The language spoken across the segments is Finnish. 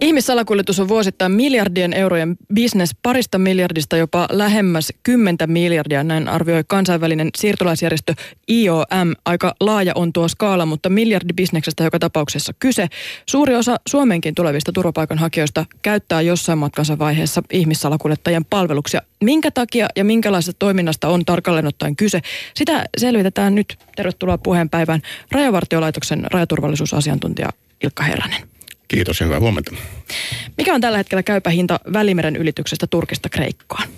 Ihmissalakuljetus on vuosittain miljardien eurojen bisnes, parista miljardista jopa lähemmäs kymmentä miljardia, näin arvioi kansainvälinen siirtolaisjärjestö IOM. Aika laaja on tuo skaala, mutta miljardibisneksestä joka tapauksessa kyse. Suuri osa Suomenkin tulevista turvapaikanhakijoista käyttää jossain matkansa vaiheessa ihmissalakuljettajien palveluksia. Minkä takia ja minkälaisesta toiminnasta on tarkalleen ottaen kyse? Sitä selvitetään nyt. Tervetuloa puheenpäivään Rajavartiolaitoksen rajaturvallisuusasiantuntija Ilkka Herranen. Kiitos ja hyvää huomenta. Mikä on tällä hetkellä käypä hinta Välimeren ylityksestä Turkista Kreikkaan?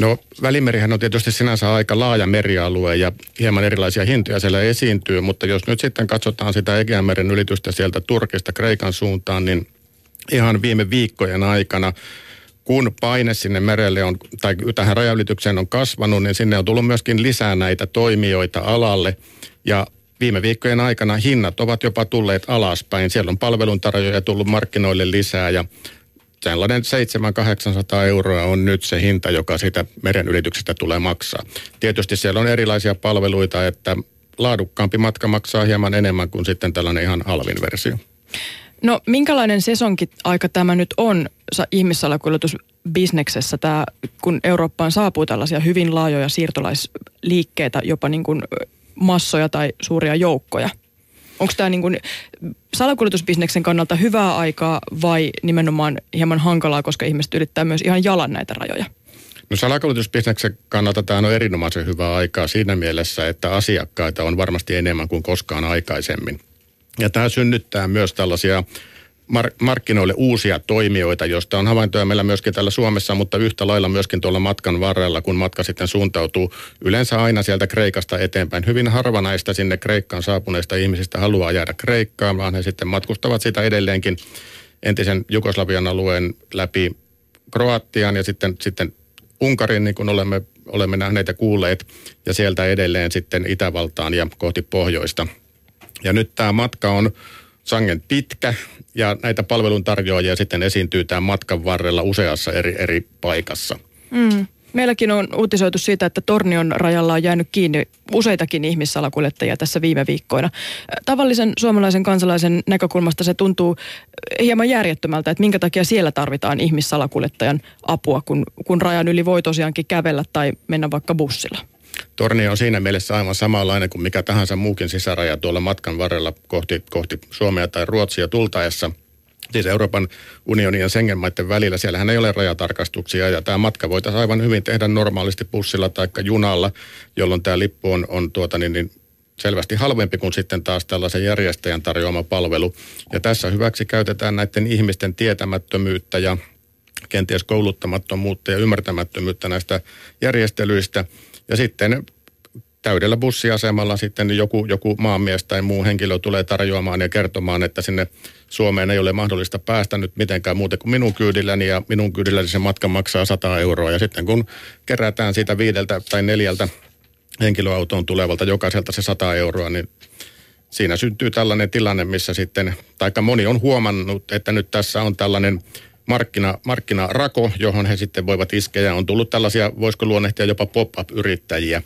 No Välimerihän on tietysti sinänsä aika laaja merialue ja hieman erilaisia hintoja siellä esiintyy, mutta jos nyt sitten katsotaan sitä Egeanmeren ylitystä sieltä Turkista Kreikan suuntaan, niin ihan viime viikkojen aikana kun paine sinne merelle on, tai tähän rajaylitykseen on kasvanut, niin sinne on tullut myöskin lisää näitä toimijoita alalle. Ja viime viikkojen aikana hinnat ovat jopa tulleet alaspäin. Siellä on palveluntarjoajia tullut markkinoille lisää ja sellainen 700-800 euroa on nyt se hinta, joka siitä meren ylityksestä tulee maksaa. Tietysti siellä on erilaisia palveluita, että laadukkaampi matka maksaa hieman enemmän kuin sitten tällainen ihan halvin versio. No minkälainen sesonkin aika tämä nyt on ihmissalakuljetusbisneksessä, tämä, kun Eurooppaan saapuu tällaisia hyvin laajoja siirtolaisliikkeitä, jopa niin kuin massoja tai suuria joukkoja. Onko tämä niin salakuljetusbisneksen kannalta hyvää aikaa vai nimenomaan hieman hankalaa, koska ihmiset ylittää myös ihan jalan näitä rajoja? No salakuljetusbisneksen kannalta tämä on erinomaisen hyvää aikaa siinä mielessä, että asiakkaita on varmasti enemmän kuin koskaan aikaisemmin. Ja tämä synnyttää myös tällaisia markkinoille uusia toimijoita, joista on havaintoja meillä myöskin täällä Suomessa, mutta yhtä lailla myöskin tuolla matkan varrella, kun matka sitten suuntautuu yleensä aina sieltä Kreikasta eteenpäin. Hyvin harva näistä sinne Kreikkaan saapuneista ihmisistä haluaa jäädä Kreikkaan, vaan he sitten matkustavat sitä edelleenkin entisen Jugoslavian alueen läpi Kroatian ja sitten, sitten Unkarin, niin kuin olemme, olemme nähneet ja kuulleet, ja sieltä edelleen sitten Itävaltaan ja kohti pohjoista. Ja nyt tämä matka on sangen pitkä ja näitä palveluntarjoajia sitten esiintyy tämän matkan varrella useassa eri, eri paikassa. Mm. Meilläkin on uutisoitu siitä, että Tornion rajalla on jäänyt kiinni useitakin ihmissalakuljettajia tässä viime viikkoina. Tavallisen suomalaisen kansalaisen näkökulmasta se tuntuu hieman järjettömältä, että minkä takia siellä tarvitaan ihmissalakuljettajan apua, kun, kun rajan yli voi tosiaankin kävellä tai mennä vaikka bussilla. Torni on siinä mielessä aivan samanlainen kuin mikä tahansa muukin sisäraja tuolla matkan varrella kohti, kohti Suomea tai Ruotsia tultaessa. Siis Euroopan unionin ja Schengen-maiden välillä, siellähän ei ole rajatarkastuksia ja tämä matka voitaisiin aivan hyvin tehdä normaalisti bussilla tai junalla, jolloin tämä lippu on, on tuota niin, niin selvästi halvempi kuin sitten taas tällaisen järjestäjän tarjoama palvelu. Ja tässä hyväksi käytetään näiden ihmisten tietämättömyyttä ja kenties kouluttamattomuutta ja ymmärtämättömyyttä näistä järjestelyistä – ja sitten täydellä bussiasemalla sitten joku, joku maanmies tai muu henkilö tulee tarjoamaan ja kertomaan, että sinne Suomeen ei ole mahdollista päästä nyt mitenkään muuten kuin minun kyydilläni ja minun kyydilläni se matka maksaa 100 euroa. Ja sitten kun kerätään siitä viideltä tai neljältä henkilöautoon tulevalta jokaiselta se 100 euroa, niin siinä syntyy tällainen tilanne, missä sitten, taikka moni on huomannut, että nyt tässä on tällainen markkina, markkinarako, johon he sitten voivat iskeä. On tullut tällaisia, voisiko luonnehtia jopa pop-up-yrittäjiä.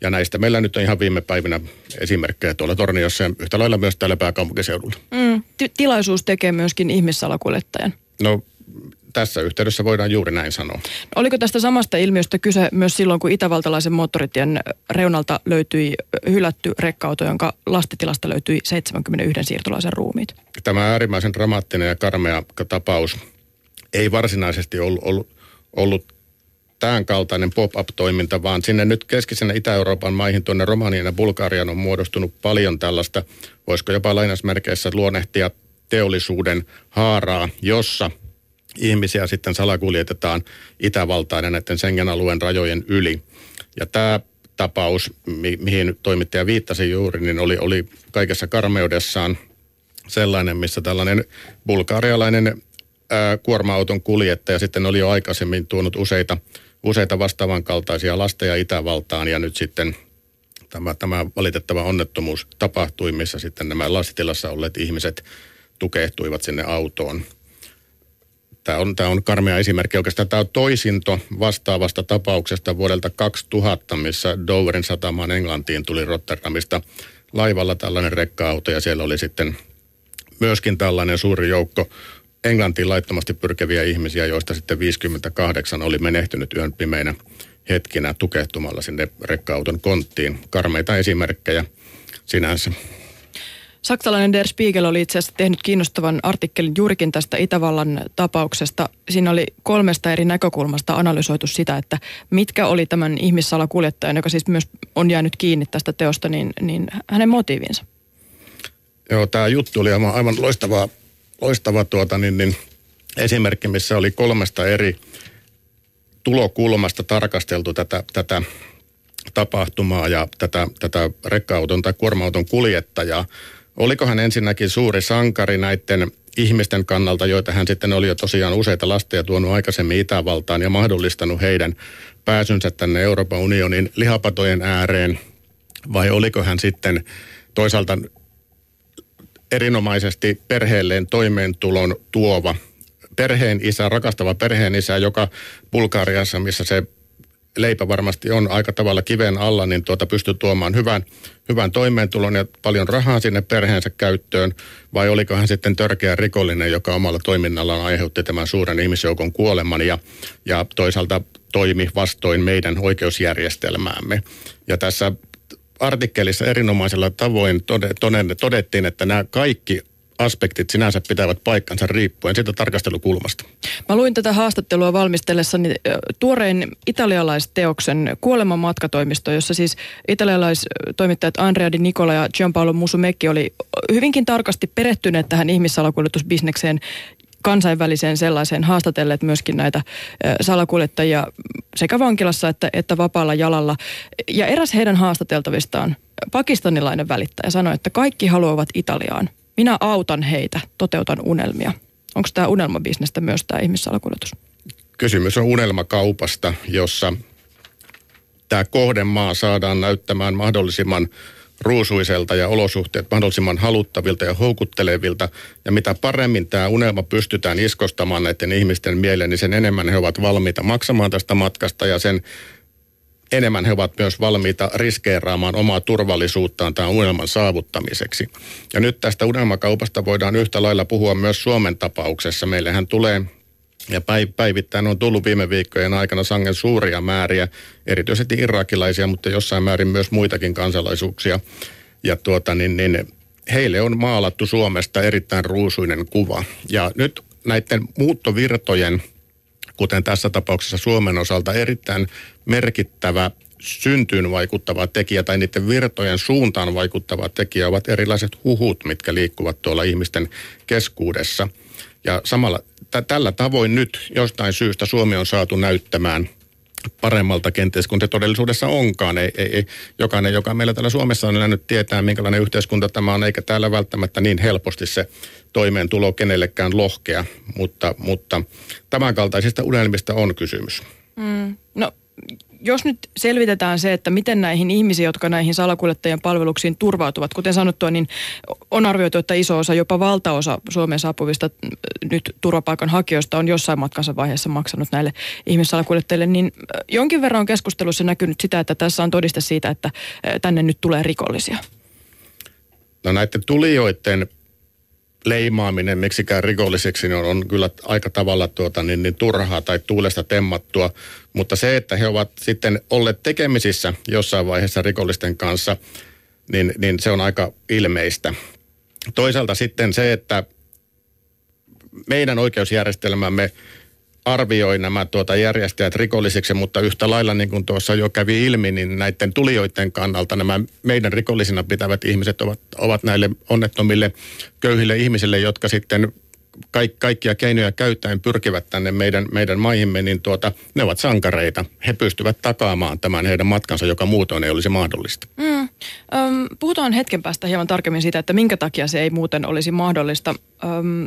Ja näistä meillä nyt on ihan viime päivinä esimerkkejä tuolla Torniossa ja yhtä lailla myös täällä pääkaupunkiseudulla. Mm, tilaisuus tekee myöskin ihmissalakuljettajan. No tässä yhteydessä voidaan juuri näin sanoa. Oliko tästä samasta ilmiöstä kyse myös silloin, kun itävaltalaisen moottoritien reunalta löytyi hylätty rekka-auto, jonka lastitilasta löytyi 71 siirtolaisen ruumiit? Tämä äärimmäisen dramaattinen ja karmea tapaus ei varsinaisesti ollut, ollut, ollut tämän kaltainen pop-up-toiminta, vaan sinne nyt keskisen Itä-Euroopan maihin, tuonne Romanian ja Bulgarian on muodostunut paljon tällaista, voisiko jopa lainasmerkeissä luonnehtia teollisuuden haaraa, jossa ihmisiä sitten salakuljetetaan Itävaltaan ja näiden Schengen-alueen rajojen yli. Ja tämä tapaus, mi- mihin toimittaja viittasi juuri, niin oli, oli kaikessa karmeudessaan sellainen, missä tällainen bulgarialainen kuorma-auton kuljettaja sitten oli jo aikaisemmin tuonut useita, useita vastaavan kaltaisia lasteja Itävaltaan ja nyt sitten tämä, tämä valitettava onnettomuus tapahtui, missä sitten nämä lastitilassa olleet ihmiset tukehtuivat sinne autoon. Tämä on, tämä on karmea esimerkki. Oikeastaan tämä on toisinto vastaavasta tapauksesta vuodelta 2000, missä Doverin satamaan Englantiin tuli Rotterdamista laivalla tällainen rekka-auto ja siellä oli sitten myöskin tällainen suuri joukko Englantiin laittomasti pyrkeviä ihmisiä, joista sitten 58 oli menehtynyt yön pimeinä hetkinä tukehtumalla sinne rekka-auton konttiin. Karmeita esimerkkejä sinänsä. Saksalainen Der Spiegel oli itse asiassa tehnyt kiinnostavan artikkelin juurikin tästä Itävallan tapauksesta. Siinä oli kolmesta eri näkökulmasta analysoitu sitä, että mitkä oli tämän ihmissalakuljettajan, joka siis myös on jäänyt kiinni tästä teosta, niin, niin hänen motiivinsa. Joo, tämä juttu oli aivan, aivan loistava, loistava tuota, niin, niin, esimerkki, missä oli kolmesta eri tulokulmasta tarkasteltu tätä, tätä tapahtumaa ja tätä, tätä rekka-auton tai kuorma-auton kuljettajaa. Oliko hän ensinnäkin suuri sankari näiden ihmisten kannalta, joita hän sitten oli jo tosiaan useita lasteja tuonut aikaisemmin Itävaltaan ja mahdollistanut heidän pääsynsä tänne Euroopan unionin lihapatojen ääreen, vai oliko hän sitten toisaalta erinomaisesti perheelleen toimeentulon tuova perheen isä, rakastava perheen isä, joka Bulgariassa, missä se leipä varmasti on aika tavalla kiven alla, niin tuota pystyy tuomaan hyvän, hyvän toimeentulon ja paljon rahaa sinne perheensä käyttöön, vai oliko hän sitten törkeä rikollinen, joka omalla toiminnallaan aiheutti tämän suuren ihmisjoukon kuoleman ja, ja toisaalta toimi vastoin meidän oikeusjärjestelmäämme. Ja tässä artikkelissa erinomaisella tavoin todettiin, että nämä kaikki aspektit sinänsä pitävät paikkansa riippuen siitä tarkastelukulmasta. Mä luin tätä haastattelua valmistellessani tuoreen italialaisteoksen Kuoleman matkatoimisto, jossa siis italialaistoimittajat Andrea Di Nicola ja Gianpaolo Musumecchi oli hyvinkin tarkasti perehtyneet tähän ihmissalakuljetusbisnekseen kansainväliseen sellaiseen haastatelleet myöskin näitä salakuljettajia sekä vankilassa että, että vapaalla jalalla. Ja eräs heidän haastateltavistaan, pakistanilainen välittäjä, sanoi, että kaikki haluavat Italiaan – minä autan heitä, toteutan unelmia. Onko tämä unelmabisnestä myös tämä ihmissalakuljetus? Kysymys on unelmakaupasta, jossa tämä kohdemaa saadaan näyttämään mahdollisimman ruusuiselta ja olosuhteet mahdollisimman haluttavilta ja houkuttelevilta. Ja mitä paremmin tämä unelma pystytään iskostamaan näiden ihmisten mieleen, niin sen enemmän he ovat valmiita maksamaan tästä matkasta ja sen enemmän he ovat myös valmiita riskeeraamaan omaa turvallisuuttaan tämän unelman saavuttamiseksi. Ja nyt tästä unelmakaupasta voidaan yhtä lailla puhua myös Suomen tapauksessa. Meillähän tulee ja päivittäin on tullut viime viikkojen aikana sangen suuria määriä, erityisesti irakilaisia, mutta jossain määrin myös muitakin kansalaisuuksia. Ja tuota, niin, niin, heille on maalattu Suomesta erittäin ruusuinen kuva. Ja nyt näiden muuttovirtojen – kuten tässä tapauksessa Suomen osalta erittäin merkittävä syntyyn vaikuttava tekijä tai niiden virtojen suuntaan vaikuttava tekijä ovat erilaiset huhut, mitkä liikkuvat tuolla ihmisten keskuudessa. Ja samalla tällä tavoin nyt jostain syystä Suomi on saatu näyttämään paremmalta kenties kuin se todellisuudessa onkaan. Ei, ei, ei. Jokainen, joka meillä täällä Suomessa on elänyt, tietää, minkälainen yhteiskunta tämä on, eikä täällä välttämättä niin helposti se toimeentulo kenellekään lohkea, mutta, mutta tämän kaltaisista unelmista on kysymys. Mm. No jos nyt selvitetään se, että miten näihin ihmisiin, jotka näihin salakuljettajien palveluksiin turvautuvat, kuten sanottua, niin on arvioitu, että iso osa, jopa valtaosa Suomeen saapuvista nyt turvapaikanhakijoista on jossain matkansa vaiheessa maksanut näille ihmissalakuljettajille, niin jonkin verran on keskustelussa näkynyt sitä, että tässä on todiste siitä, että tänne nyt tulee rikollisia. No näiden tulijoiden leimaaminen miksikään rikolliseksi niin on, on kyllä aika tavalla tuota, niin, niin turhaa tai tuulesta temmattua. Mutta se, että he ovat sitten olleet tekemisissä jossain vaiheessa rikollisten kanssa, niin, niin se on aika ilmeistä. Toisaalta sitten se, että meidän oikeusjärjestelmämme arvioi nämä tuota järjestäjät rikollisiksi, mutta yhtä lailla niin kuin tuossa jo kävi ilmi, niin näiden tulijoiden kannalta nämä meidän rikollisina pitävät ihmiset ovat, ovat näille onnettomille köyhille ihmisille, jotka sitten kaik, kaikkia keinoja käyttäen pyrkivät tänne meidän, meidän maihimme, niin tuota, ne ovat sankareita. He pystyvät takaamaan tämän heidän matkansa, joka muutoin ei olisi mahdollista. Mm. Öm, puhutaan hetken päästä hieman tarkemmin siitä, että minkä takia se ei muuten olisi mahdollista. Öm,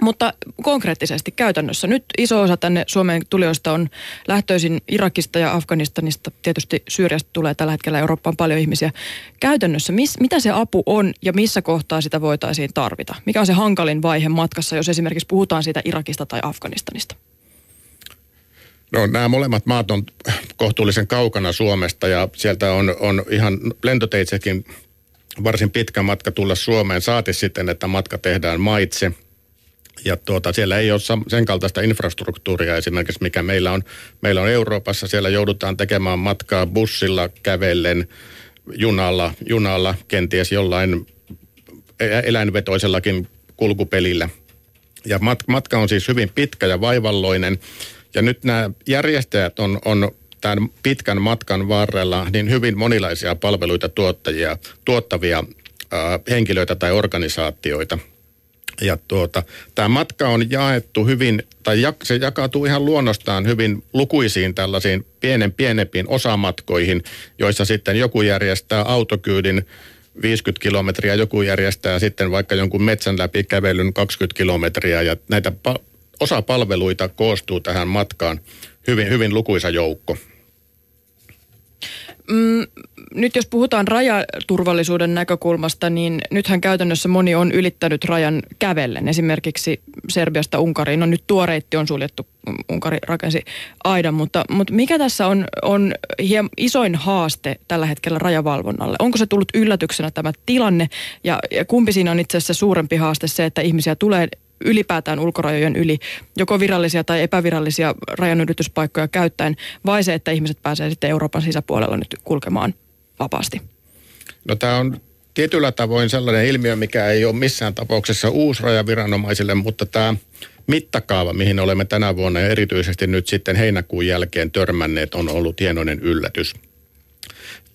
mutta konkreettisesti käytännössä nyt iso osa tänne Suomeen tulijoista on lähtöisin Irakista ja Afganistanista. Tietysti Syyriasta tulee tällä hetkellä Eurooppaan paljon ihmisiä. Käytännössä, mis, mitä se apu on ja missä kohtaa sitä voitaisiin tarvita? Mikä on se hankalin vaihe matkassa, jos esimerkiksi puhutaan siitä Irakista tai Afganistanista? No nämä molemmat maat on kohtuullisen kaukana Suomesta ja sieltä on, on ihan lentoteitsekin varsin pitkä matka tulla Suomeen. Saati sitten, että matka tehdään maitse – Ja tuota, siellä ei ole sen kaltaista infrastruktuuria esimerkiksi, mikä meillä on. Meillä on Euroopassa, siellä joudutaan tekemään matkaa bussilla, kävellen, junalla, junalla kenties jollain eläinvetoisellakin kulkupelillä. Ja matka on siis hyvin pitkä ja vaivalloinen. Ja nyt nämä järjestäjät on, on tämän pitkän matkan varrella niin hyvin monilaisia palveluita tuottajia, tuottavia henkilöitä tai organisaatioita. Ja tuota, tämä matka on jaettu hyvin, tai jak, se jakautuu ihan luonnostaan hyvin lukuisiin tällaisiin pienen pienempiin osamatkoihin, joissa sitten joku järjestää autokyydin 50 kilometriä, joku järjestää sitten vaikka jonkun metsän läpi kävelyn 20 kilometriä ja näitä pa- osa palveluita koostuu tähän matkaan hyvin, hyvin lukuisa joukko. Mm, nyt jos puhutaan rajaturvallisuuden näkökulmasta, niin nythän käytännössä moni on ylittänyt rajan kävellen. Esimerkiksi Serbiasta Unkariin. No nyt tuo reitti on suljettu, Unkari rakensi aidan, mutta, mutta mikä tässä on, on hiem, isoin haaste tällä hetkellä rajavalvonnalle? Onko se tullut yllätyksenä tämä tilanne ja, ja kumpi siinä on itse asiassa suurempi haaste se, että ihmisiä tulee ylipäätään ulkorajojen yli, joko virallisia tai epävirallisia rajanylityspaikkoja käyttäen, vai se, että ihmiset pääsevät sitten Euroopan sisäpuolella nyt kulkemaan vapaasti? No tämä on tietyllä tavoin sellainen ilmiö, mikä ei ole missään tapauksessa uusi rajaviranomaisille, mutta tämä mittakaava, mihin olemme tänä vuonna ja erityisesti nyt sitten heinäkuun jälkeen törmänneet, on ollut hienoinen yllätys.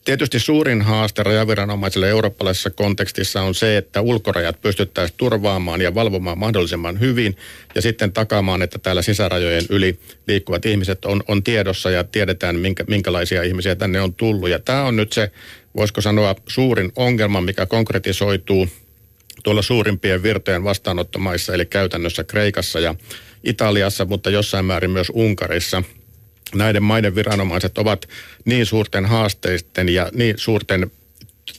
Tietysti suurin haaste rajaviranomaisille eurooppalaisessa kontekstissa on se, että ulkorajat pystyttäisiin turvaamaan ja valvomaan mahdollisimman hyvin ja sitten takaamaan, että täällä sisärajojen yli liikkuvat ihmiset on, on tiedossa ja tiedetään, minkä, minkälaisia ihmisiä tänne on tullut. Ja tämä on nyt se, voisiko sanoa, suurin ongelma, mikä konkretisoituu tuolla suurimpien virtojen vastaanottomaissa, eli käytännössä Kreikassa ja Italiassa, mutta jossain määrin myös Unkarissa – näiden maiden viranomaiset ovat niin suurten haasteisten ja niin suurten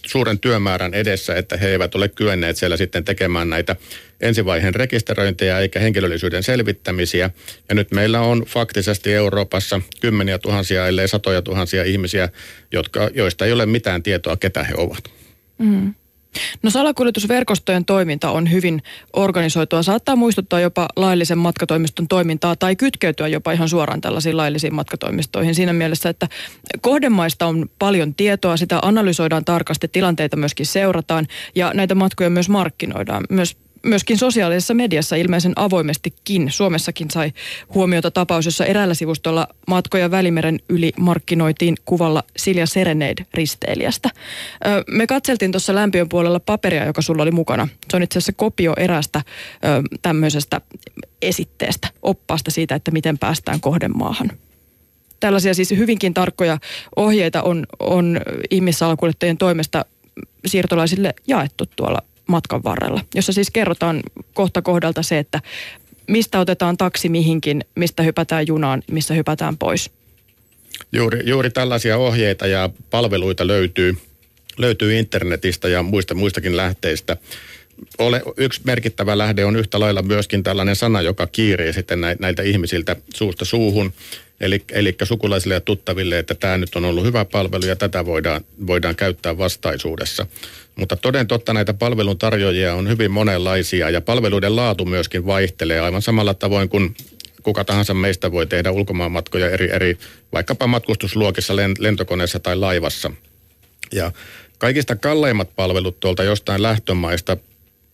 suuren työmäärän edessä, että he eivät ole kyenneet siellä sitten tekemään näitä ensivaiheen rekisteröintejä eikä henkilöllisyyden selvittämisiä. Ja nyt meillä on faktisesti Euroopassa kymmeniä tuhansia, ellei satoja tuhansia ihmisiä, jotka, joista ei ole mitään tietoa, ketä he ovat. Mm. No salakuljetusverkostojen toiminta on hyvin organisoitua. Saattaa muistuttaa jopa laillisen matkatoimiston toimintaa tai kytkeytyä jopa ihan suoraan tällaisiin laillisiin matkatoimistoihin siinä mielessä, että kohdemaista on paljon tietoa, sitä analysoidaan tarkasti, tilanteita myöskin seurataan ja näitä matkoja myös markkinoidaan. Myös myöskin sosiaalisessa mediassa ilmeisen avoimestikin. Suomessakin sai huomiota tapaus, jossa eräällä sivustolla matkoja Välimeren yli markkinoitiin kuvalla Silja Serenade-risteilijästä. Me katseltiin tuossa lämpiön puolella paperia, joka sulla oli mukana. Se on itse asiassa kopio erästä tämmöisestä esitteestä, oppaasta siitä, että miten päästään kohdemaahan. Tällaisia siis hyvinkin tarkkoja ohjeita on, on ihmissalakuljettajien toimesta siirtolaisille jaettu tuolla matkan varrella, jossa siis kerrotaan kohta kohdalta se, että mistä otetaan taksi mihinkin, mistä hypätään junaan, missä hypätään pois. Juuri, juuri tällaisia ohjeita ja palveluita löytyy, löytyy internetistä ja muista, muistakin lähteistä. Ole, yksi merkittävä lähde on yhtä lailla myöskin tällainen sana, joka kiirii sitten näiltä ihmisiltä suusta suuhun. Eli, eli sukulaisille ja tuttaville, että tämä nyt on ollut hyvä palvelu ja tätä voidaan, voidaan käyttää vastaisuudessa. Mutta toden totta näitä palvelun tarjoajia on hyvin monenlaisia ja palveluiden laatu myöskin vaihtelee aivan samalla tavoin kuin kuka tahansa meistä voi tehdä ulkomaanmatkoja eri, eri vaikkapa matkustusluokissa lentokoneessa tai laivassa. Ja kaikista kalleimmat palvelut tuolta jostain lähtömaista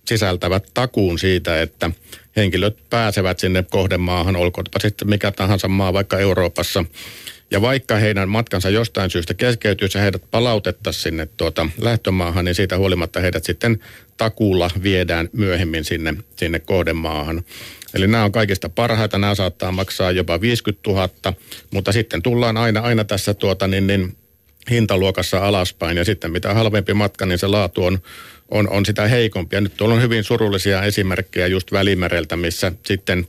sisältävät takuun siitä, että henkilöt pääsevät sinne kohdemaahan, olkoonpa sitten mikä tahansa maa vaikka Euroopassa. Ja vaikka heidän matkansa jostain syystä keskeytyisi ja heidät palautettaisiin sinne tuota lähtömaahan, niin siitä huolimatta heidät sitten takuulla viedään myöhemmin sinne, sinne kohdemaahan. Eli nämä on kaikista parhaita, nämä saattaa maksaa jopa 50 000, mutta sitten tullaan aina, aina tässä tuota niin, niin hintaluokassa alaspäin ja sitten mitä halvempi matka, niin se laatu on, on, on sitä heikompi. Ja nyt tuolla on hyvin surullisia esimerkkejä just Välimereltä, missä sitten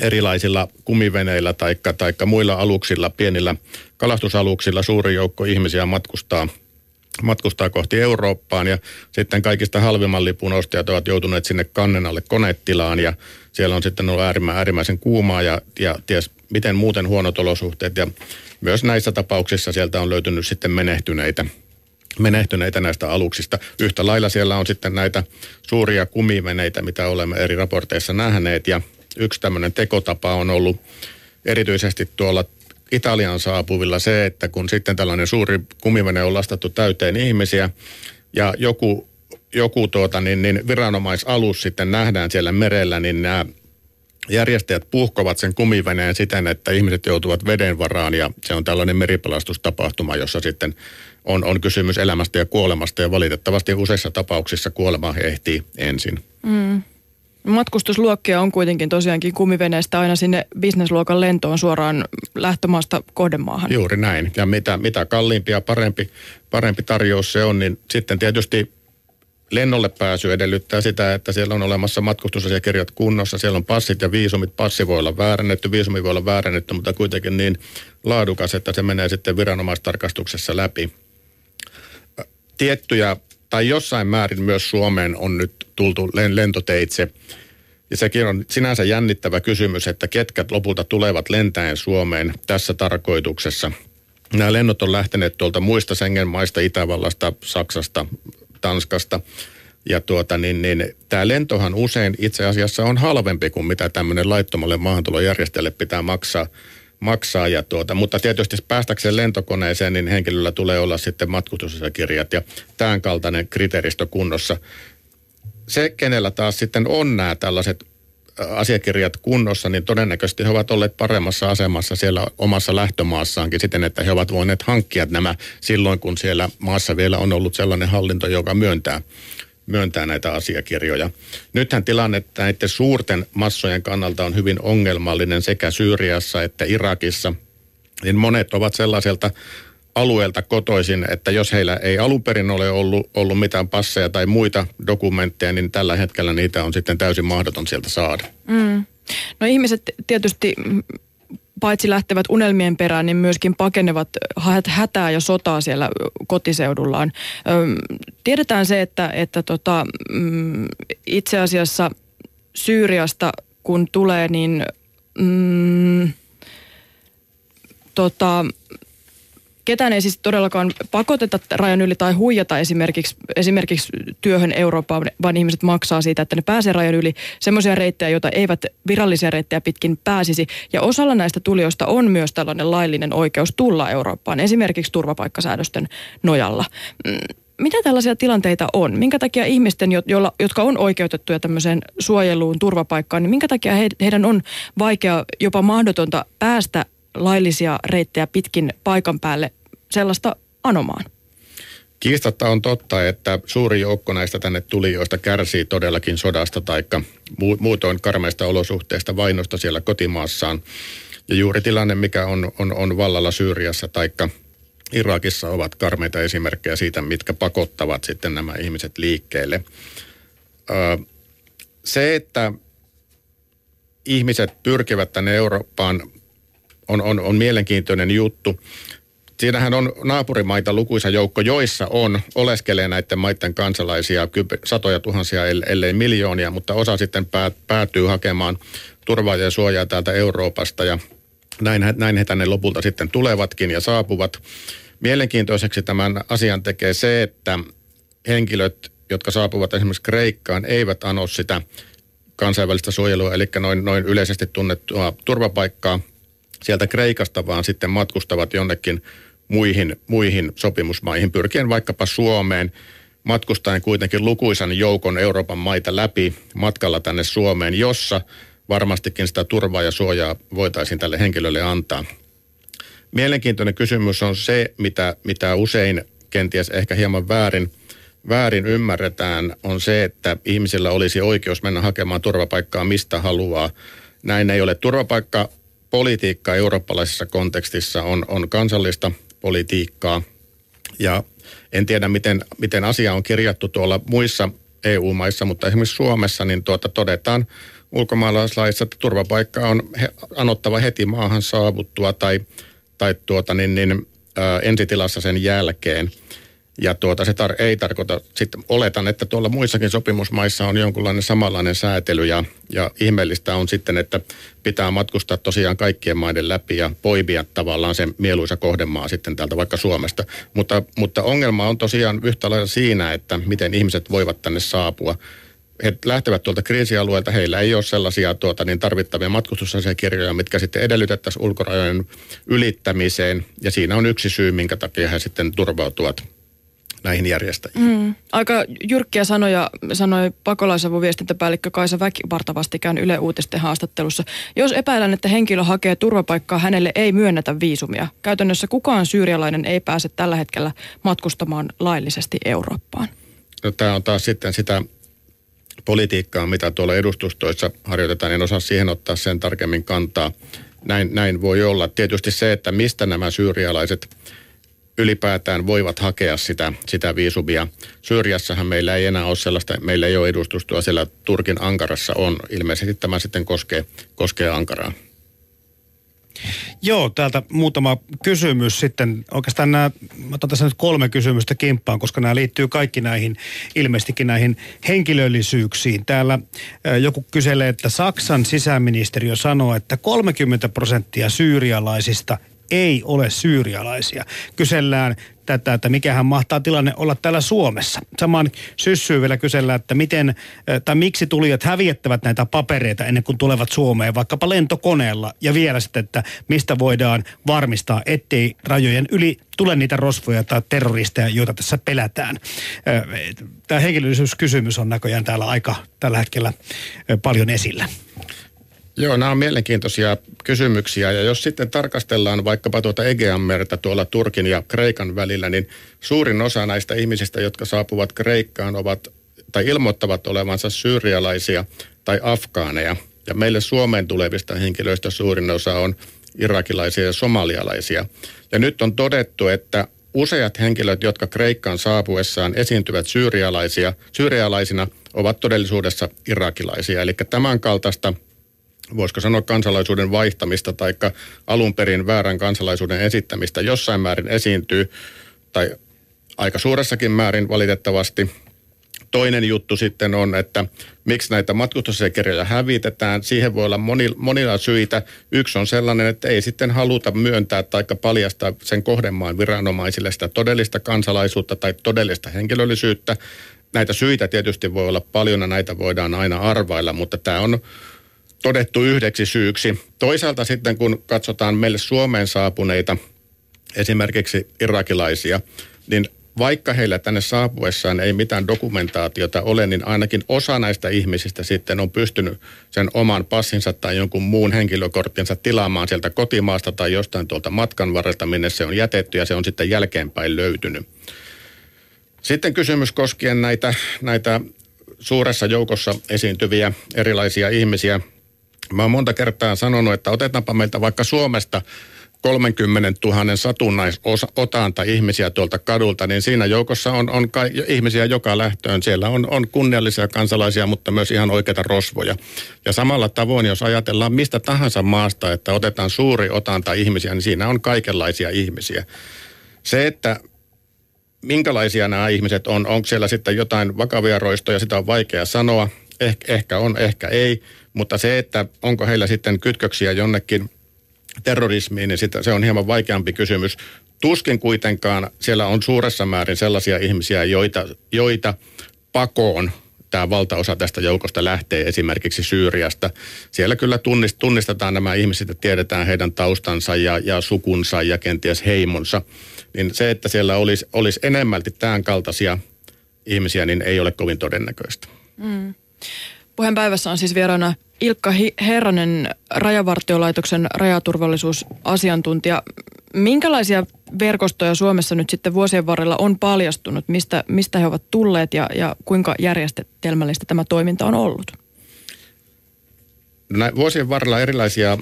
erilaisilla kumiveneillä tai taikka muilla aluksilla, pienillä kalastusaluksilla suuri joukko ihmisiä matkustaa matkustaa kohti Eurooppaan. Ja sitten kaikista halvimman lipun ostajat ovat joutuneet sinne kannen alle konetilaan ja siellä on sitten ollut äärimmäisen kuumaa ja, ja ties miten muuten huonot olosuhteet. Ja myös näissä tapauksissa sieltä on löytynyt sitten menehtyneitä menehtyneitä näistä aluksista. Yhtä lailla siellä on sitten näitä suuria kumiveneitä, mitä olemme eri raporteissa nähneet. Ja yksi tämmöinen tekotapa on ollut erityisesti tuolla Italian saapuvilla se, että kun sitten tällainen suuri kumivene on lastattu täyteen ihmisiä ja joku, joku tuota, niin, niin viranomaisalus sitten nähdään siellä merellä, niin nämä järjestäjät puhkovat sen kumiveneen siten, että ihmiset joutuvat veden varaan ja se on tällainen meripelastustapahtuma, jossa sitten on, on kysymys elämästä ja kuolemasta ja valitettavasti useissa tapauksissa kuolema ehtii ensin. Mm. Matkustusluokkia on kuitenkin tosiaankin kumiveneestä aina sinne bisnesluokan lentoon suoraan lähtömaasta kohdemaahan. Juuri näin. Ja mitä, mitä kalliimpi ja parempi, parempi tarjous se on, niin sitten tietysti lennolle pääsy edellyttää sitä, että siellä on olemassa matkustusasiakirjat kunnossa. Siellä on passit ja viisumit. Passi voi olla väärännetty, viisumi voi olla väärännetty, mutta kuitenkin niin laadukas, että se menee sitten viranomaistarkastuksessa läpi. Tiettyjä tai jossain määrin myös Suomeen on nyt tultu lentoteitse. Ja sekin on sinänsä jännittävä kysymys, että ketkä lopulta tulevat lentäen Suomeen tässä tarkoituksessa. Nämä lennot on lähteneet tuolta muista Schengen-maista, Itävallasta, Saksasta, Tanskasta. Ja tuota, niin, niin, tämä lentohan usein itse asiassa on halvempi kuin mitä tämmöinen laittomalle maahantulojärjestelmälle pitää maksaa maksaa. Ja tuota, mutta tietysti päästäkseen lentokoneeseen, niin henkilöllä tulee olla sitten matkustusasiakirjat ja tämän kaltainen kriteeristö kunnossa. Se, kenellä taas sitten on nämä tällaiset asiakirjat kunnossa, niin todennäköisesti he ovat olleet paremmassa asemassa siellä omassa lähtömaassaankin siten, että he ovat voineet hankkia nämä silloin, kun siellä maassa vielä on ollut sellainen hallinto, joka myöntää myöntää näitä asiakirjoja. Nythän tilanne näiden suurten massojen kannalta on hyvin ongelmallinen sekä Syyriassa että Irakissa. Niin monet ovat sellaiselta alueelta kotoisin, että jos heillä ei alun perin ole ollut, ollut mitään passeja tai muita dokumentteja, niin tällä hetkellä niitä on sitten täysin mahdoton sieltä saada. Mm. No ihmiset tietysti paitsi lähtevät unelmien perään, niin myöskin pakenevat hätää ja sotaa siellä kotiseudullaan. Tiedetään se, että, että tota, mm, itse asiassa Syyriasta kun tulee, niin mm, tota, ketään ei siis todellakaan pakoteta rajan yli tai huijata esimerkiksi, esimerkiksi työhön Eurooppaan, vaan ihmiset maksaa siitä, että ne pääsee rajan yli semmoisia reittejä, joita eivät virallisia reittejä pitkin pääsisi. Ja osalla näistä tulijoista on myös tällainen laillinen oikeus tulla Eurooppaan, esimerkiksi turvapaikkasäädösten nojalla. Mm, mitä tällaisia tilanteita on? Minkä takia ihmisten, joilla, jotka on oikeutettuja tämmöiseen suojeluun, turvapaikkaan, niin minkä takia he, heidän on vaikea, jopa mahdotonta päästä laillisia reittejä pitkin paikan päälle sellaista anomaan? Kiistatta on totta, että suuri joukko näistä tänne tulijoista kärsii todellakin sodasta tai muutoin karmeista olosuhteista vainosta siellä kotimaassaan. Ja juuri tilanne, mikä on, on, on vallalla Syyriassa tai Irakissa ovat karmeita esimerkkejä siitä, mitkä pakottavat sitten nämä ihmiset liikkeelle. se, että ihmiset pyrkivät tänne Eurooppaan on, on, on mielenkiintoinen juttu. Siinähän on naapurimaita lukuisa joukko, joissa on, oleskelee näiden maiden kansalaisia satoja tuhansia, ellei miljoonia, mutta osa sitten päätyy hakemaan turvaa ja suojaa täältä Euroopasta ja näin, näin he tänne lopulta sitten tulevatkin ja saapuvat. Mielenkiintoiseksi tämän asian tekee se, että henkilöt, jotka saapuvat esimerkiksi Kreikkaan, eivät ano sitä kansainvälistä suojelua, eli noin, noin yleisesti tunnettua turvapaikkaa sieltä Kreikasta, vaan sitten matkustavat jonnekin muihin, muihin sopimusmaihin, pyrkien vaikkapa Suomeen, matkustaen kuitenkin lukuisan joukon Euroopan maita läpi matkalla tänne Suomeen, jossa varmastikin sitä turvaa ja suojaa voitaisiin tälle henkilölle antaa. Mielenkiintoinen kysymys on se, mitä, mitä usein kenties ehkä hieman väärin, väärin ymmärretään, on se, että ihmisillä olisi oikeus mennä hakemaan turvapaikkaa mistä haluaa. Näin ei ole. Turvapaikka politiikka eurooppalaisessa kontekstissa on, on kansallista politiikkaa. Ja en tiedä, miten, miten asia on kirjattu tuolla muissa EU-maissa, mutta esimerkiksi Suomessa niin tuota todetaan ulkomaalaislaissa, että turvapaikka on he, anottava heti maahan saavuttua tai, tai tuota niin, niin, ä, ensitilassa sen jälkeen. Ja tuota, se tar- ei tarkoita, sitten oletan, että tuolla muissakin sopimusmaissa on jonkunlainen samanlainen säätely ja, ja ihmeellistä on sitten, että pitää matkustaa tosiaan kaikkien maiden läpi ja poimia tavallaan se mieluisa kohdemaa sitten täältä vaikka Suomesta. Mutta, mutta ongelma on tosiaan yhtä lailla siinä, että miten ihmiset voivat tänne saapua he lähtevät tuolta kriisialueelta, heillä ei ole sellaisia tuota, niin tarvittavia matkustusasiakirjoja, mitkä sitten edellytettäisiin ulkorajojen ylittämiseen. Ja siinä on yksi syy, minkä takia he sitten turvautuvat näihin järjestäjiin. Mm. Aika jyrkkiä sanoja sanoi pakolaisavun viestintäpäällikkö Kaisa Väkivarta vastikään Yle Uutisten haastattelussa. Jos epäilän, että henkilö hakee turvapaikkaa, hänelle ei myönnetä viisumia. Käytännössä kukaan syyrialainen ei pääse tällä hetkellä matkustamaan laillisesti Eurooppaan. No, tämä on taas sitten sitä politiikkaa, mitä tuolla edustustoissa harjoitetaan. En osaa siihen ottaa sen tarkemmin kantaa. Näin, näin voi olla. Tietysti se, että mistä nämä syyrialaiset ylipäätään voivat hakea sitä, sitä viisumia. Syyriassahan meillä ei enää ole sellaista, meillä ei ole edustustoa, siellä Turkin Ankarassa on. Ilmeisesti tämä sitten koskee, koskee Ankaraa. Joo, täältä muutama kysymys sitten. Oikeastaan nämä, mä otan tässä nyt kolme kysymystä kimppaan, koska nämä liittyy kaikki näihin, ilmeisestikin näihin henkilöllisyyksiin. Täällä joku kyselee, että Saksan sisäministeriö sanoo, että 30 prosenttia syyrialaisista ei ole syyrialaisia. Kysellään tätä, että mikähän mahtaa tilanne olla täällä Suomessa. Samaan syssyyn vielä kysellään, että miten tai miksi tulijat häviettävät näitä papereita ennen kuin tulevat Suomeen, vaikkapa lentokoneella. Ja vielä sitten, että mistä voidaan varmistaa, ettei rajojen yli tule niitä rosvoja tai terroristeja, joita tässä pelätään. Tämä henkilöllisyyskysymys on näköjään täällä aika tällä hetkellä paljon esillä. Joo, nämä on mielenkiintoisia kysymyksiä ja jos sitten tarkastellaan vaikkapa tuota Egeanmerta tuolla Turkin ja Kreikan välillä, niin suurin osa näistä ihmisistä, jotka saapuvat Kreikkaan, ovat tai ilmoittavat olevansa syyrialaisia tai afgaaneja. Ja meille Suomeen tulevista henkilöistä suurin osa on irakilaisia ja somalialaisia. Ja nyt on todettu, että useat henkilöt, jotka Kreikkaan saapuessaan esiintyvät syyrialaisia, syyrialaisina, ovat todellisuudessa irakilaisia. Eli tämän kaltaista voisiko sanoa kansalaisuuden vaihtamista tai alun perin väärän kansalaisuuden esittämistä jossain määrin esiintyy, tai aika suuressakin määrin valitettavasti. Toinen juttu sitten on, että miksi näitä matkustusasiakirjoja hävitetään. Siihen voi olla moni, monilla syitä. Yksi on sellainen, että ei sitten haluta myöntää tai paljastaa sen kohdemaan viranomaisille sitä todellista kansalaisuutta tai todellista henkilöllisyyttä. Näitä syitä tietysti voi olla paljon ja näitä voidaan aina arvailla, mutta tämä on todettu yhdeksi syyksi. Toisaalta sitten kun katsotaan meille Suomeen saapuneita, esimerkiksi irakilaisia, niin vaikka heillä tänne saapuessaan ei mitään dokumentaatiota ole, niin ainakin osa näistä ihmisistä sitten on pystynyt sen oman passinsa tai jonkun muun henkilökorttinsa tilaamaan sieltä kotimaasta tai jostain tuolta matkan varrelta, minne se on jätetty ja se on sitten jälkeenpäin löytynyt. Sitten kysymys koskien näitä, näitä suuressa joukossa esiintyviä erilaisia ihmisiä, Mä oon monta kertaa sanonut, että otetaanpa meiltä vaikka Suomesta 30 000 satunnaisotanta ihmisiä tuolta kadulta, niin siinä joukossa on, on kai, ihmisiä joka lähtöön. Siellä on, on kunniallisia kansalaisia, mutta myös ihan oikeita rosvoja. Ja samalla tavoin, jos ajatellaan mistä tahansa maasta, että otetaan suuri otanta ihmisiä, niin siinä on kaikenlaisia ihmisiä. Se, että minkälaisia nämä ihmiset on, onko siellä sitten jotain vakavia roistoja, sitä on vaikea sanoa. Eh, ehkä on, ehkä ei. Mutta se, että onko heillä sitten kytköksiä jonnekin terrorismiin, niin sitä, se on hieman vaikeampi kysymys. Tuskin kuitenkaan siellä on suuressa määrin sellaisia ihmisiä, joita, joita pakoon tämä valtaosa tästä joukosta lähtee esimerkiksi Syyriasta. Siellä kyllä tunnist, tunnistetaan nämä ihmiset ja tiedetään heidän taustansa ja, ja sukunsa ja kenties heimonsa. Niin se, että siellä olisi, olisi enemmälti tämän kaltaisia ihmisiä, niin ei ole kovin todennäköistä. Mm. Puheenpäivässä on siis vieraana Ilkka Herranen, Rajavartiolaitoksen rajaturvallisuusasiantuntija. Minkälaisia verkostoja Suomessa nyt sitten vuosien varrella on paljastunut? Mistä, mistä he ovat tulleet ja, ja kuinka järjestelmällistä tämä toiminta on ollut? Näin, vuosien varrella erilaisia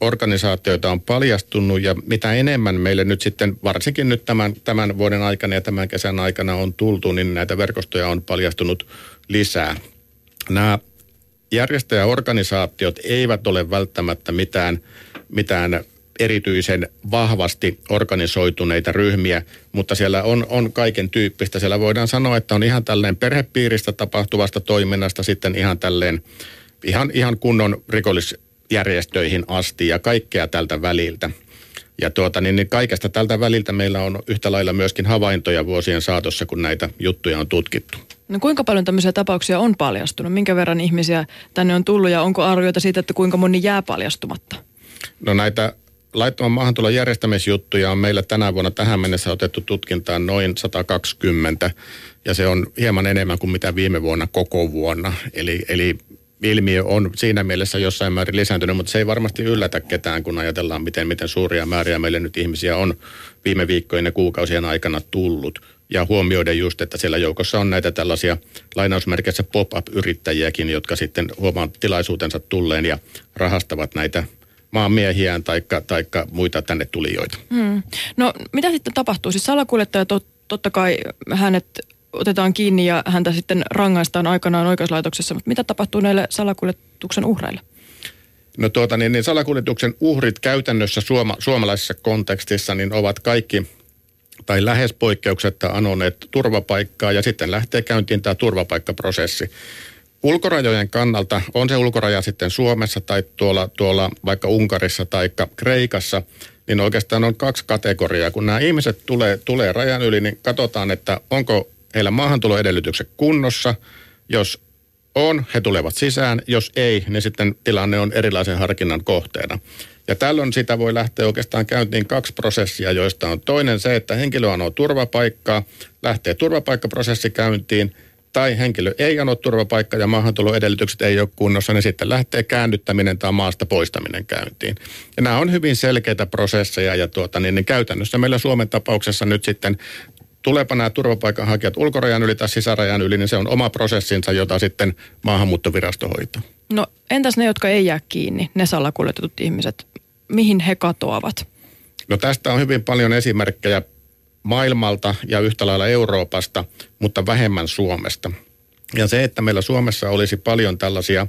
organisaatioita on paljastunut ja mitä enemmän meille nyt sitten, varsinkin nyt tämän, tämän vuoden aikana ja tämän kesän aikana on tultu, niin näitä verkostoja on paljastunut lisää nämä järjestäjäorganisaatiot eivät ole välttämättä mitään, mitään erityisen vahvasti organisoituneita ryhmiä, mutta siellä on, on kaiken tyyppistä. Siellä voidaan sanoa, että on ihan tälleen perhepiiristä tapahtuvasta toiminnasta sitten ihan tälleen ihan, ihan kunnon rikollisjärjestöihin asti ja kaikkea tältä väliltä. Ja tuota, niin, niin kaikesta tältä väliltä meillä on yhtä lailla myöskin havaintoja vuosien saatossa, kun näitä juttuja on tutkittu. No kuinka paljon tämmöisiä tapauksia on paljastunut? Minkä verran ihmisiä tänne on tullut ja onko arvioita siitä, että kuinka moni jää paljastumatta? No näitä laittoman maahantulon järjestämisjuttuja on meillä tänä vuonna tähän mennessä otettu tutkintaan noin 120 ja se on hieman enemmän kuin mitä viime vuonna koko vuonna. Eli, eli ilmiö on siinä mielessä jossain määrin lisääntynyt, mutta se ei varmasti yllätä ketään, kun ajatellaan, miten, miten suuria määriä meille nyt ihmisiä on viime viikkojen ja kuukausien aikana tullut. Ja huomioiden just, että siellä joukossa on näitä tällaisia lainausmerkeissä pop-up-yrittäjiäkin, jotka sitten huomaan tilaisuutensa tulleen ja rahastavat näitä maanmiehiään taikka, taikka muita tänne tulijoita. Hmm. No mitä sitten tapahtuu? Siis salakuljettaja tot, totta kai hänet otetaan kiinni ja häntä sitten rangaistaan aikanaan oikeuslaitoksessa, mutta mitä tapahtuu näille salakuljetuksen uhreille? No tuota, niin, niin salakuljetuksen uhrit käytännössä suoma, suomalaisessa kontekstissa niin ovat kaikki tai lähes poikkeuksetta anoneet turvapaikkaa ja sitten lähtee käyntiin tämä turvapaikkaprosessi. Ulkorajojen kannalta, on se ulkoraja sitten Suomessa tai tuolla, tuolla vaikka Unkarissa tai Kreikassa, niin oikeastaan on kaksi kategoriaa. Kun nämä ihmiset tulee, tulee rajan yli, niin katsotaan, että onko heillä maahantuloedellytykset kunnossa. Jos on, he tulevat sisään. Jos ei, niin sitten tilanne on erilaisen harkinnan kohteena. Ja tällöin sitä voi lähteä oikeastaan käyntiin kaksi prosessia, joista on toinen se, että henkilö anoo turvapaikkaa, lähtee turvapaikkaprosessi käyntiin, tai henkilö ei ano turvapaikkaa ja maahantuloedellytykset ei ole kunnossa, niin sitten lähtee käännyttäminen tai maasta poistaminen käyntiin. Ja nämä on hyvin selkeitä prosesseja ja tuota, niin, niin käytännössä meillä Suomen tapauksessa nyt sitten tuleepa nämä turvapaikanhakijat ulkorajan yli tai sisärajan yli, niin se on oma prosessinsa, jota sitten maahanmuuttovirasto hoitaa. No entäs ne, jotka ei jää kiinni, ne salakuljetetut ihmiset, mihin he katoavat? No tästä on hyvin paljon esimerkkejä maailmalta ja yhtä lailla Euroopasta, mutta vähemmän Suomesta. Ja se, että meillä Suomessa olisi paljon tällaisia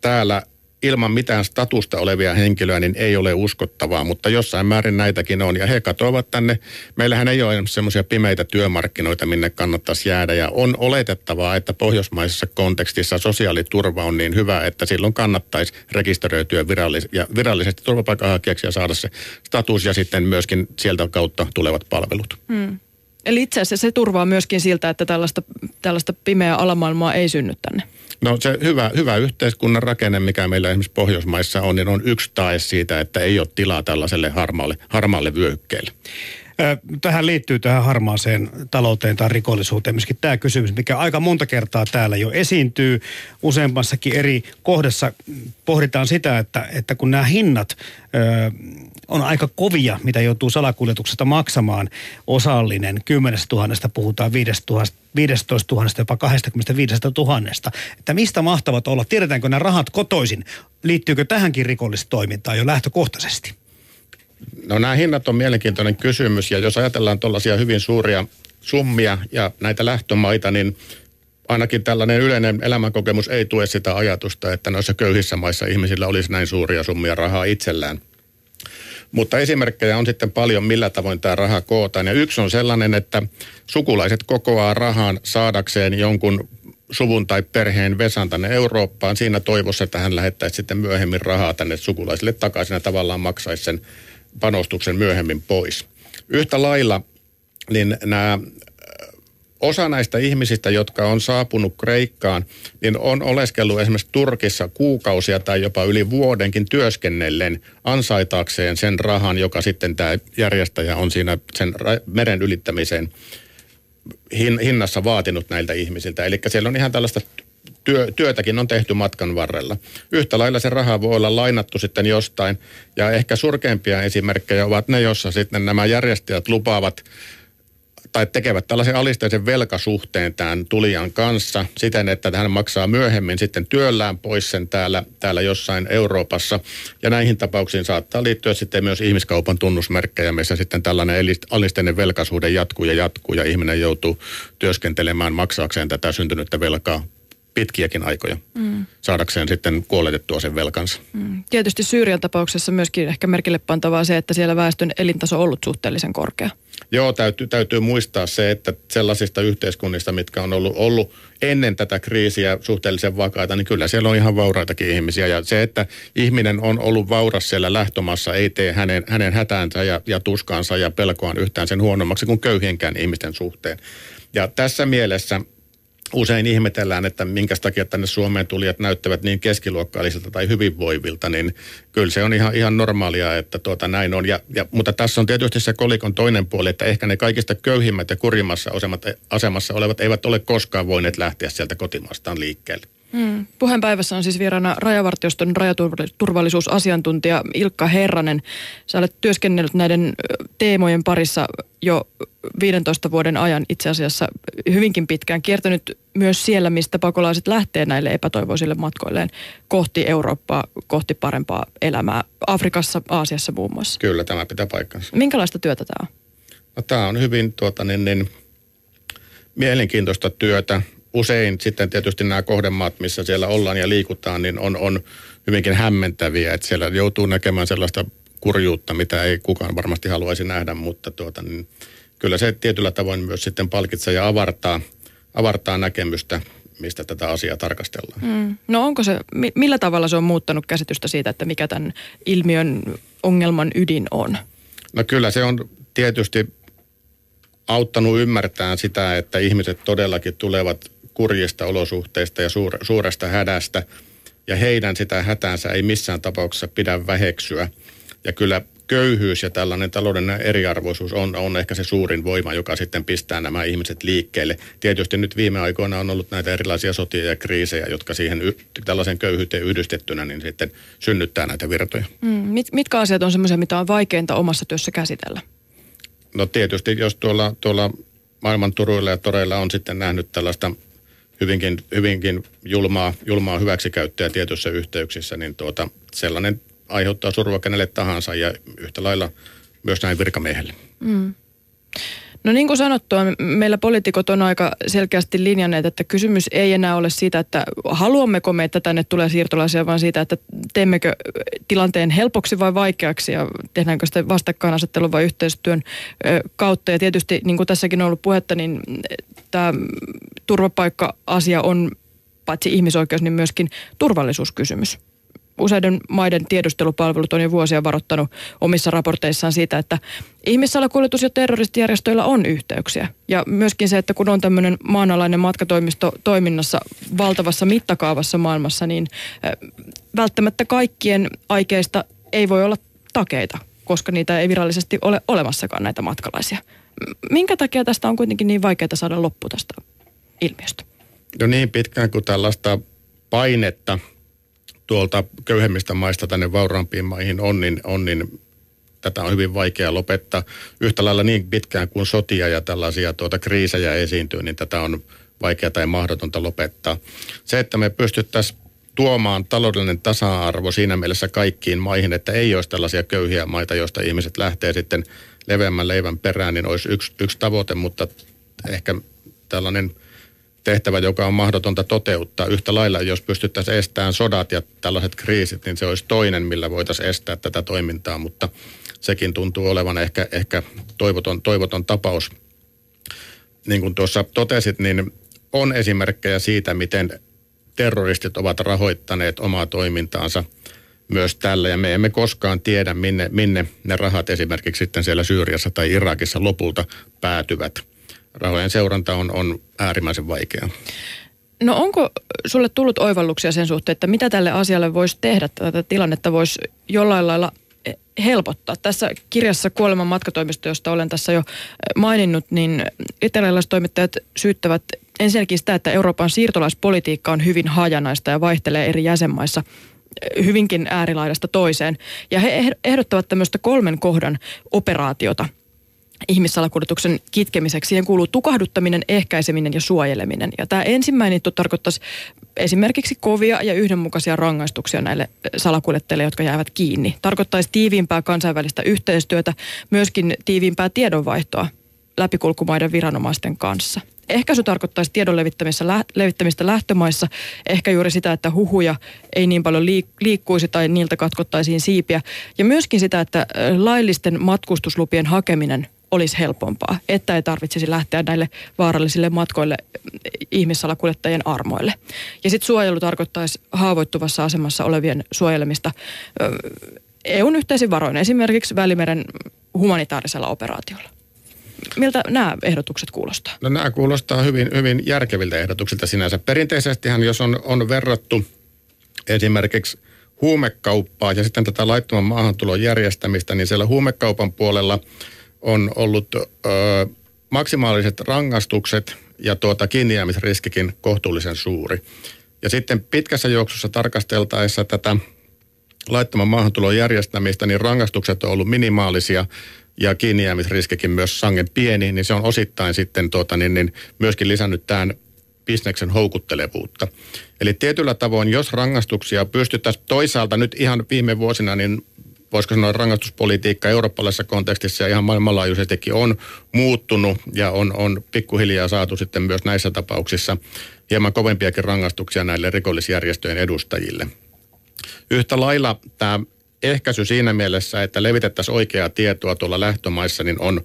täällä ilman mitään statusta olevia henkilöä, niin ei ole uskottavaa, mutta jossain määrin näitäkin on. Ja he katoavat tänne. Meillähän ei ole semmoisia pimeitä työmarkkinoita, minne kannattaisi jäädä. Ja on oletettavaa, että pohjoismaisessa kontekstissa sosiaaliturva on niin hyvä, että silloin kannattaisi rekisteröityä virallis- ja virallisesti turvapaikanhakijaksi ja saada se status ja sitten myöskin sieltä kautta tulevat palvelut. Hmm. Eli itse asiassa se turvaa myöskin siltä, että tällaista, tällaista pimeää alamaailmaa ei synny tänne. No se hyvä, hyvä yhteiskunnan rakenne, mikä meillä esimerkiksi Pohjoismaissa on, niin on yksi tae siitä, että ei ole tilaa tällaiselle harmaalle, harmaalle vyöhykkeelle. Tähän liittyy tähän harmaaseen talouteen tai rikollisuuteen myöskin tämä kysymys, mikä aika monta kertaa täällä jo esiintyy. Useammassakin eri kohdassa pohditaan sitä, että, että kun nämä hinnat ö, on aika kovia, mitä joutuu salakuljetuksesta maksamaan osallinen. 10 tuhannesta puhutaan 15 000, jopa 25 000. Että mistä mahtavat olla? Tiedetäänkö nämä rahat kotoisin? Liittyykö tähänkin rikollistoimintaan jo lähtökohtaisesti? No nämä hinnat on mielenkiintoinen kysymys ja jos ajatellaan tuollaisia hyvin suuria summia ja näitä lähtömaita, niin ainakin tällainen yleinen elämänkokemus ei tue sitä ajatusta, että noissa köyhissä maissa ihmisillä olisi näin suuria summia rahaa itsellään. Mutta esimerkkejä on sitten paljon, millä tavoin tämä raha kootaan. Ja yksi on sellainen, että sukulaiset kokoaa rahan saadakseen jonkun suvun tai perheen Vesan tänne Eurooppaan siinä toivossa, että hän lähettäisi sitten myöhemmin rahaa tänne sukulaisille takaisin ja tavallaan maksaisi sen panostuksen myöhemmin pois. Yhtä lailla niin nämä osa näistä ihmisistä, jotka on saapunut Kreikkaan, niin on oleskellut esimerkiksi Turkissa kuukausia tai jopa yli vuodenkin työskennellen ansaitaakseen sen rahan, joka sitten tämä järjestäjä on siinä sen meren ylittämiseen hinnassa vaatinut näiltä ihmisiltä. Eli siellä on ihan tällaista työ, työtäkin on tehty matkan varrella. Yhtä lailla se raha voi olla lainattu sitten jostain. Ja ehkä surkeimpia esimerkkejä ovat ne, jossa sitten nämä järjestäjät lupaavat tai tekevät tällaisen alisteisen velkasuhteen tämän tulijan kanssa siten, että hän maksaa myöhemmin sitten työllään pois sen täällä, täällä jossain Euroopassa. Ja näihin tapauksiin saattaa liittyä sitten myös ihmiskaupan tunnusmerkkejä, missä sitten tällainen alisteinen velkasuhde jatkuu ja jatkuu ja ihminen joutuu työskentelemään maksaakseen tätä syntynyttä velkaa pitkiäkin aikoja mm. saadakseen sitten kuoletettua sen velkansa. Mm. Tietysti Syyrian tapauksessa myöskin ehkä merkille pantavaa se, että siellä väestön elintaso on ollut suhteellisen korkea. Joo, täytyy, täytyy muistaa se, että sellaisista yhteiskunnista, mitkä on ollut, ollut ennen tätä kriisiä suhteellisen vakaita, niin kyllä siellä on ihan vauraitakin ihmisiä. Ja se, että ihminen on ollut vauras siellä lähtömassa, ei tee hänen, hänen hätäänsä ja, ja tuskaansa ja pelkoaan yhtään sen huonommaksi kuin köyhienkään ihmisten suhteen. Ja tässä mielessä usein ihmetellään, että minkä takia tänne Suomeen tulijat näyttävät niin keskiluokkailisilta tai hyvinvoivilta, niin kyllä se on ihan, ihan normaalia, että tuota näin on. Ja, ja, mutta tässä on tietysti se kolikon toinen puoli, että ehkä ne kaikista köyhimmät ja kurjimmassa asemassa olevat eivät ole koskaan voineet lähteä sieltä kotimaastaan liikkeelle. Hmm. Puheenpäivässä on siis vieraana rajavartioston rajaturvallisuusasiantuntija Ilkka Herranen. Sä olet työskennellyt näiden teemojen parissa jo 15 vuoden ajan itse asiassa hyvinkin pitkään. Kiertänyt myös siellä, mistä pakolaiset lähtee näille epätoivoisille matkoilleen kohti Eurooppaa, kohti parempaa elämää. Afrikassa, Aasiassa muun muassa. Kyllä, tämä pitää paikkansa. Minkälaista työtä tämä on? No, tämä on hyvin tuota, niin, niin, mielenkiintoista työtä usein sitten tietysti nämä kohdemaat, missä siellä ollaan ja liikutaan, niin on, on hyvinkin hämmentäviä, että siellä joutuu näkemään sellaista kurjuutta, mitä ei kukaan varmasti haluaisi nähdä, mutta tuota, niin kyllä se tietyllä tavoin myös sitten palkitsee ja avartaa, avartaa näkemystä, mistä tätä asiaa tarkastellaan. Mm. No onko se, millä tavalla se on muuttanut käsitystä siitä, että mikä tämän ilmiön ongelman ydin on? No kyllä se on tietysti auttanut ymmärtämään sitä, että ihmiset todellakin tulevat kurjista olosuhteista ja suure, suuresta hädästä. Ja heidän sitä hätäänsä ei missään tapauksessa pidä väheksyä. Ja kyllä köyhyys ja tällainen taloudellinen eriarvoisuus on, on ehkä se suurin voima, joka sitten pistää nämä ihmiset liikkeelle. Tietysti nyt viime aikoina on ollut näitä erilaisia sotia ja kriisejä, jotka siihen tällaisen köyhyyteen yhdistettynä niin sitten synnyttää näitä virtoja. Mm, mit, mitkä asiat on semmoisia, mitä on vaikeinta omassa työssä käsitellä? No tietysti, jos tuolla, tuolla maailman turuilla ja toreilla on sitten nähnyt tällaista hyvinkin, hyvinkin julmaa, julmaa hyväksikäyttöä tietyissä yhteyksissä, niin tuota, sellainen aiheuttaa surua kenelle tahansa ja yhtä lailla myös näin virkamiehelle. Mm. No niin kuin sanottua, meillä poliitikot on aika selkeästi linjanneet, että kysymys ei enää ole siitä, että haluammeko me, että tänne tulee siirtolaisia, vaan siitä, että teemmekö tilanteen helpoksi vai vaikeaksi ja tehdäänkö sitä vastakkainasettelun vai yhteistyön kautta. Ja tietysti, niin kuin tässäkin on ollut puhetta, niin tämä turvapaikka-asia on paitsi ihmisoikeus, niin myöskin turvallisuuskysymys useiden maiden tiedustelupalvelut on jo vuosia varoittanut omissa raporteissaan siitä, että ihmissalakuljetus- ja terroristijärjestöillä on yhteyksiä. Ja myöskin se, että kun on tämmöinen maanalainen matkatoimisto toiminnassa valtavassa mittakaavassa maailmassa, niin välttämättä kaikkien aikeista ei voi olla takeita, koska niitä ei virallisesti ole olemassakaan näitä matkalaisia. Minkä takia tästä on kuitenkin niin vaikeaa saada loppu tästä ilmiöstä? No niin pitkään kuin tällaista painetta tuolta köyhemmistä maista tänne vauraampiin maihin on, niin, on, niin tätä on hyvin vaikea lopettaa. Yhtä lailla niin pitkään kuin sotia ja tällaisia tuota kriisejä esiintyy, niin tätä on vaikeaa tai mahdotonta lopettaa. Se, että me pystyttäisiin tuomaan taloudellinen tasa-arvo siinä mielessä kaikkiin maihin, että ei olisi tällaisia köyhiä maita, joista ihmiset lähtee sitten leveämmän leivän perään, niin olisi yksi, yksi tavoite, mutta ehkä tällainen – tehtävä, joka on mahdotonta toteuttaa. Yhtä lailla, jos pystyttäisiin estämään sodat ja tällaiset kriisit, niin se olisi toinen, millä voitaisiin estää tätä toimintaa, mutta sekin tuntuu olevan ehkä, ehkä toivoton, toivoton tapaus. Niin kuin tuossa totesit, niin on esimerkkejä siitä, miten terroristit ovat rahoittaneet omaa toimintaansa myös tällä, ja me emme koskaan tiedä, minne, minne ne rahat esimerkiksi sitten siellä Syyriassa tai Irakissa lopulta päätyvät – rahojen seuranta on, on äärimmäisen vaikeaa. No onko sulle tullut oivalluksia sen suhteen, että mitä tälle asialle voisi tehdä, tätä tilannetta voisi jollain lailla helpottaa. Tässä kirjassa Kuoleman matkatoimisto, josta olen tässä jo maininnut, niin toimittajat syyttävät ensinnäkin sitä, että Euroopan siirtolaispolitiikka on hyvin hajanaista ja vaihtelee eri jäsenmaissa hyvinkin äärilaidasta toiseen. Ja he ehdottavat tämmöistä kolmen kohdan operaatiota – ihmissalakuljetuksen kitkemiseksi. Siihen kuuluu tukahduttaminen, ehkäiseminen ja suojeleminen. Ja tämä ensimmäinen tarkoittaisi esimerkiksi kovia ja yhdenmukaisia rangaistuksia näille salakuljettajille, jotka jäävät kiinni. Tarkoittaisi tiiviimpää kansainvälistä yhteistyötä, myöskin tiiviimpää tiedonvaihtoa läpikulkumaiden viranomaisten kanssa. Ehkäisy tarkoittaisi tiedon levittämistä lähtömaissa, ehkä juuri sitä, että huhuja ei niin paljon liikkuisi tai niiltä katkottaisiin siipiä. Ja myöskin sitä, että laillisten matkustuslupien hakeminen olisi helpompaa, että ei tarvitsisi lähteä näille vaarallisille matkoille ihmissalakuljettajien armoille. Ja sitten suojelu tarkoittaisi haavoittuvassa asemassa olevien suojelemista EUn yhteisin varoin, esimerkiksi Välimeren humanitaarisella operaatiolla. Miltä nämä ehdotukset kuulostaa? No nämä kuulostaa hyvin, hyvin järkeviltä ehdotuksilta sinänsä. Perinteisestihan, jos on, on verrattu esimerkiksi huumekauppaa ja sitten tätä laittoman maahantulon järjestämistä, niin siellä huumekaupan puolella on ollut ö, maksimaaliset rangaistukset ja tuota kiinnijäämisriskikin kohtuullisen suuri. Ja sitten pitkässä juoksussa tarkasteltaessa tätä laittoman maahantulon järjestämistä, niin rangaistukset on ollut minimaalisia ja kiinnijäämisriskikin myös sangen pieni, niin se on osittain sitten tuota, niin, niin myöskin lisännyt tämän bisneksen houkuttelevuutta. Eli tietyllä tavoin, jos rangaistuksia pystyttäisiin toisaalta nyt ihan viime vuosina, niin voisiko sanoa rangaistuspolitiikka eurooppalaisessa kontekstissa ja ihan maailmanlaajuisestikin on muuttunut ja on, on pikkuhiljaa saatu sitten myös näissä tapauksissa hieman kovempiakin rangaistuksia näille rikollisjärjestöjen edustajille. Yhtä lailla tämä ehkäisy siinä mielessä, että levitettäisiin oikeaa tietoa tuolla lähtömaissa, niin on,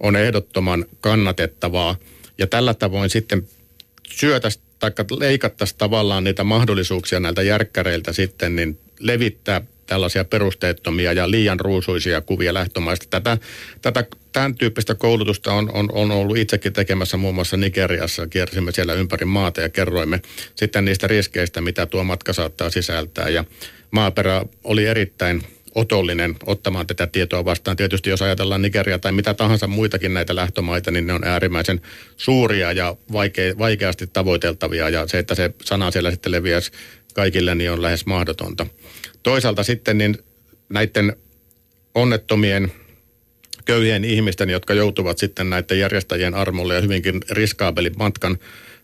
on ehdottoman kannatettavaa. Ja tällä tavoin sitten syötäisiin tai leikattaisiin tavallaan niitä mahdollisuuksia näiltä järkkäreiltä sitten, niin levittää tällaisia perusteettomia ja liian ruusuisia kuvia lähtömaista. Tätä, tätä tämän tyyppistä koulutusta on, on, on ollut itsekin tekemässä muun muassa Nigeriassa. Kiersimme siellä ympäri maata ja kerroimme sitten niistä riskeistä, mitä tuo matka saattaa sisältää. Ja maaperä oli erittäin otollinen ottamaan tätä tietoa vastaan. Tietysti jos ajatellaan Nigeria tai mitä tahansa muitakin näitä lähtömaita, niin ne on äärimmäisen suuria ja vaikea, vaikeasti tavoiteltavia. Ja se, että se sana siellä sitten leviäisi kaikille, niin on lähes mahdotonta. Toisaalta sitten niin näiden onnettomien köyhien ihmisten, jotka joutuvat sitten näiden järjestäjien armolle ja hyvinkin riskaabelin matkan,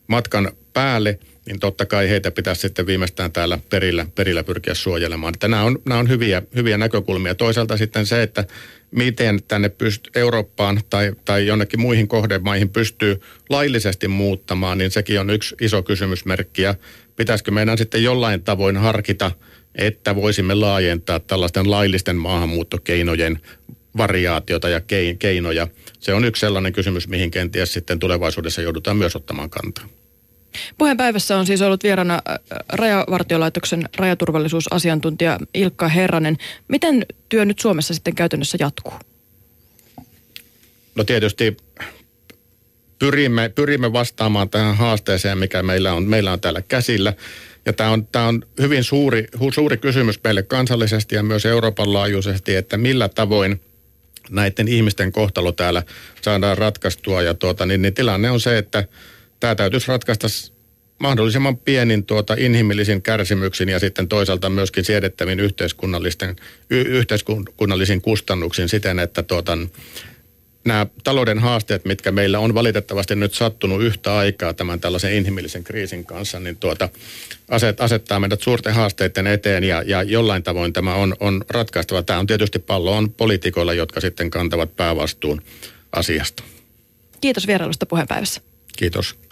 matkan päälle, niin totta kai heitä pitäisi sitten viimeistään täällä perillä, perillä pyrkiä suojelemaan. Että nämä on, nämä on hyviä, hyviä näkökulmia. Toisaalta sitten se, että miten tänne pyst- Eurooppaan tai, tai jonnekin muihin kohdemaihin pystyy laillisesti muuttamaan, niin sekin on yksi iso kysymysmerkki. Ja pitäisikö meidän sitten jollain tavoin harkita, että voisimme laajentaa tällaisten laillisten maahanmuuttokeinojen variaatiota ja keinoja. Se on yksi sellainen kysymys, mihin kenties sitten tulevaisuudessa joudutaan myös ottamaan kantaa. Puheenpäivässä on siis ollut vieraana äh, Rajavartiolaitoksen rajaturvallisuusasiantuntija Ilkka Herranen. Miten työ nyt Suomessa sitten käytännössä jatkuu? No tietysti pyrimme, pyrimme vastaamaan tähän haasteeseen, mikä meillä on, meillä on täällä käsillä. Ja tämä on, tämä on hyvin suuri, suuri kysymys meille kansallisesti ja myös Euroopan laajuisesti, että millä tavoin näiden ihmisten kohtalo täällä saadaan ratkaistua. Ja tuota, niin, niin tilanne on se, että tämä täytyisi ratkaista mahdollisimman pienin tuota inhimillisin kärsimyksin ja sitten toisaalta myöskin siedettävin yhteiskunnallisten, y- yhteiskunnallisin kustannuksin siten, että tuota, nämä talouden haasteet, mitkä meillä on valitettavasti nyt sattunut yhtä aikaa tämän tällaisen inhimillisen kriisin kanssa, niin tuota, aset, asettaa meidät suurten haasteiden eteen ja, ja jollain tavoin tämä on, on ratkaistava. Tämä on tietysti pallo on poliitikoilla, jotka sitten kantavat päävastuun asiasta. Kiitos vierailusta puheenpäivässä. Kiitos.